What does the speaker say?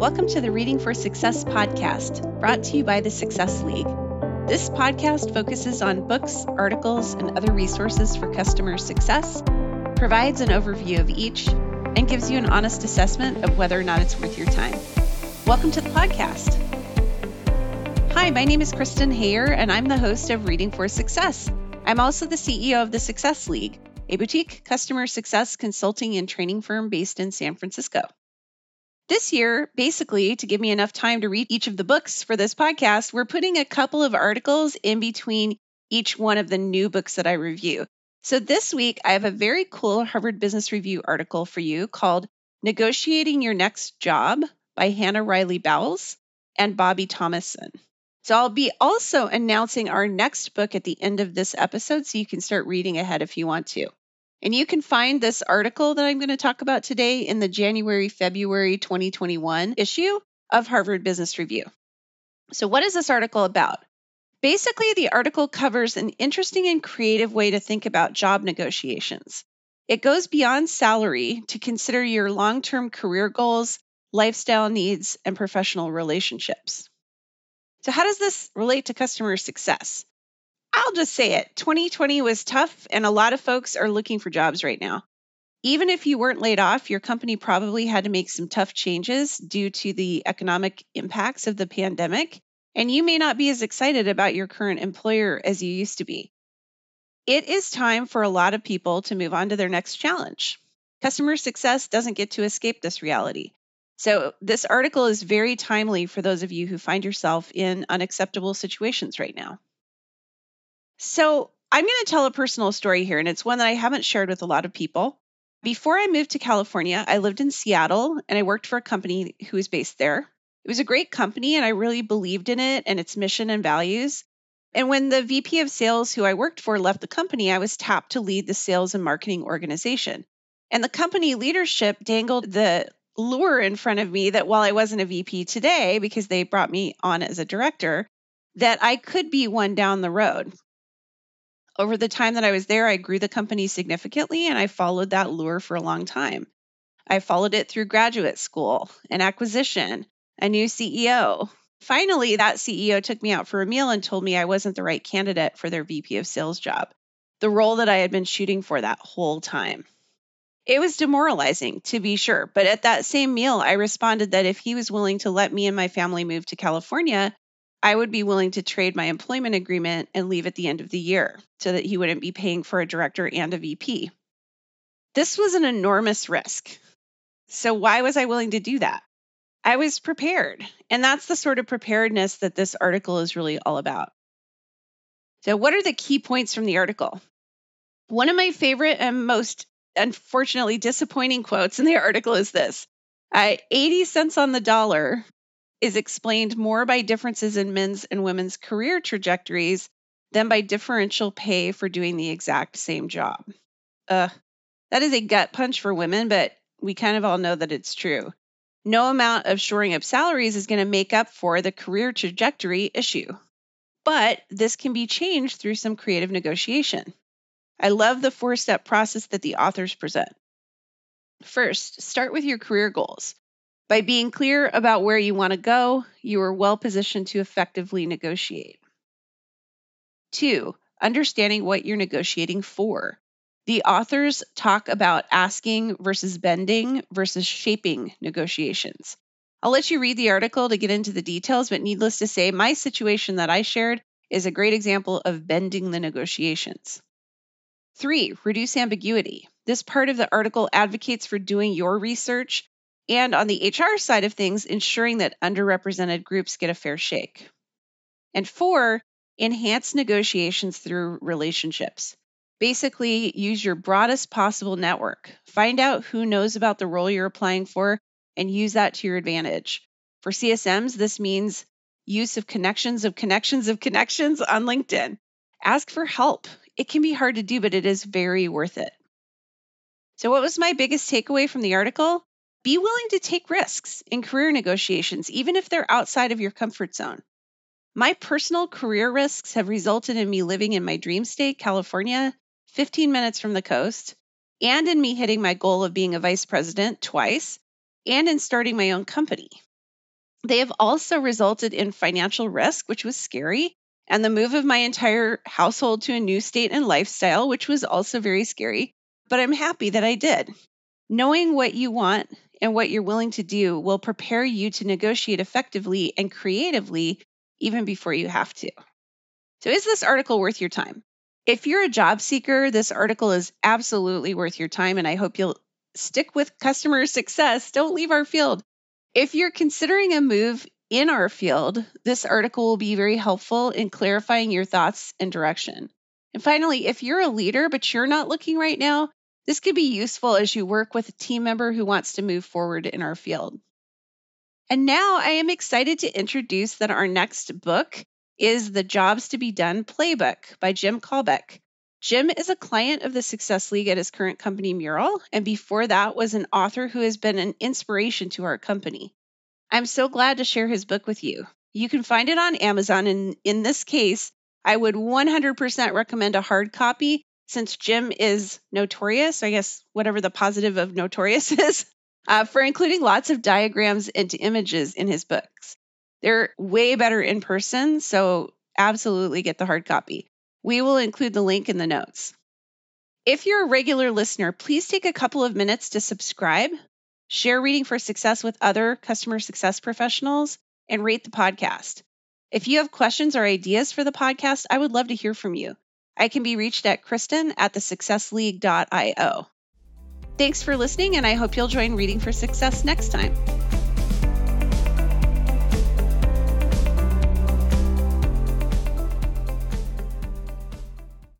Welcome to the Reading for Success podcast, brought to you by the Success League. This podcast focuses on books, articles, and other resources for customer success, provides an overview of each, and gives you an honest assessment of whether or not it's worth your time. Welcome to the podcast. Hi, my name is Kristen Hayer, and I'm the host of Reading for Success. I'm also the CEO of the Success League, a boutique customer success consulting and training firm based in San Francisco. This year, basically, to give me enough time to read each of the books for this podcast, we're putting a couple of articles in between each one of the new books that I review. So this week, I have a very cool Harvard Business Review article for you called Negotiating Your Next Job by Hannah Riley Bowles and Bobby Thomason. So I'll be also announcing our next book at the end of this episode so you can start reading ahead if you want to. And you can find this article that I'm going to talk about today in the January February 2021 issue of Harvard Business Review. So, what is this article about? Basically, the article covers an interesting and creative way to think about job negotiations. It goes beyond salary to consider your long term career goals, lifestyle needs, and professional relationships. So, how does this relate to customer success? I'll just say it 2020 was tough, and a lot of folks are looking for jobs right now. Even if you weren't laid off, your company probably had to make some tough changes due to the economic impacts of the pandemic, and you may not be as excited about your current employer as you used to be. It is time for a lot of people to move on to their next challenge. Customer success doesn't get to escape this reality. So, this article is very timely for those of you who find yourself in unacceptable situations right now. So, I'm going to tell a personal story here, and it's one that I haven't shared with a lot of people. Before I moved to California, I lived in Seattle and I worked for a company who was based there. It was a great company, and I really believed in it and its mission and values. And when the VP of sales who I worked for left the company, I was tapped to lead the sales and marketing organization. And the company leadership dangled the lure in front of me that while I wasn't a VP today, because they brought me on as a director, that I could be one down the road. Over the time that I was there, I grew the company significantly and I followed that lure for a long time. I followed it through graduate school, an acquisition, a new CEO. Finally, that CEO took me out for a meal and told me I wasn't the right candidate for their VP of sales job, the role that I had been shooting for that whole time. It was demoralizing, to be sure, but at that same meal, I responded that if he was willing to let me and my family move to California, I would be willing to trade my employment agreement and leave at the end of the year so that he wouldn't be paying for a director and a VP. This was an enormous risk. So, why was I willing to do that? I was prepared. And that's the sort of preparedness that this article is really all about. So, what are the key points from the article? One of my favorite and most unfortunately disappointing quotes in the article is this uh, 80 cents on the dollar is explained more by differences in men's and women's career trajectories than by differential pay for doing the exact same job. Uh, that is a gut punch for women, but we kind of all know that it's true. No amount of shoring up salaries is going to make up for the career trajectory issue. But this can be changed through some creative negotiation. I love the four step process that the authors present. First, start with your career goals. By being clear about where you want to go, you are well positioned to effectively negotiate. Two, understanding what you're negotiating for. The authors talk about asking versus bending versus shaping negotiations. I'll let you read the article to get into the details, but needless to say, my situation that I shared is a great example of bending the negotiations. Three, reduce ambiguity. This part of the article advocates for doing your research and on the HR side of things, ensuring that underrepresented groups get a fair shake. And four, enhance negotiations through relationships. Basically, use your broadest possible network. Find out who knows about the role you're applying for and use that to your advantage. For CSMs, this means use of connections of connections of connections on LinkedIn. Ask for help. It can be hard to do, but it is very worth it. So, what was my biggest takeaway from the article? Be willing to take risks in career negotiations, even if they're outside of your comfort zone. My personal career risks have resulted in me living in my dream state, California, 15 minutes from the coast, and in me hitting my goal of being a vice president twice, and in starting my own company. They have also resulted in financial risk, which was scary, and the move of my entire household to a new state and lifestyle, which was also very scary. But I'm happy that I did. Knowing what you want and what you're willing to do will prepare you to negotiate effectively and creatively even before you have to. So, is this article worth your time? If you're a job seeker, this article is absolutely worth your time, and I hope you'll stick with customer success. Don't leave our field. If you're considering a move in our field, this article will be very helpful in clarifying your thoughts and direction. And finally, if you're a leader but you're not looking right now, this could be useful as you work with a team member who wants to move forward in our field. And now I am excited to introduce that our next book is The Jobs to Be Done Playbook by Jim Kalbach. Jim is a client of the Success League at his current company, Mural, and before that was an author who has been an inspiration to our company. I'm so glad to share his book with you. You can find it on Amazon, and in this case, I would 100% recommend a hard copy since Jim is notorious, I guess whatever the positive of notorious is, uh, for including lots of diagrams and images in his books. They're way better in person, so absolutely get the hard copy. We will include the link in the notes. If you're a regular listener, please take a couple of minutes to subscribe, share Reading for Success with other customer success professionals, and rate the podcast. If you have questions or ideas for the podcast, I would love to hear from you. I can be reached at Kristen at thesuccessleague.io. Thanks for listening, and I hope you'll join Reading for Success next time.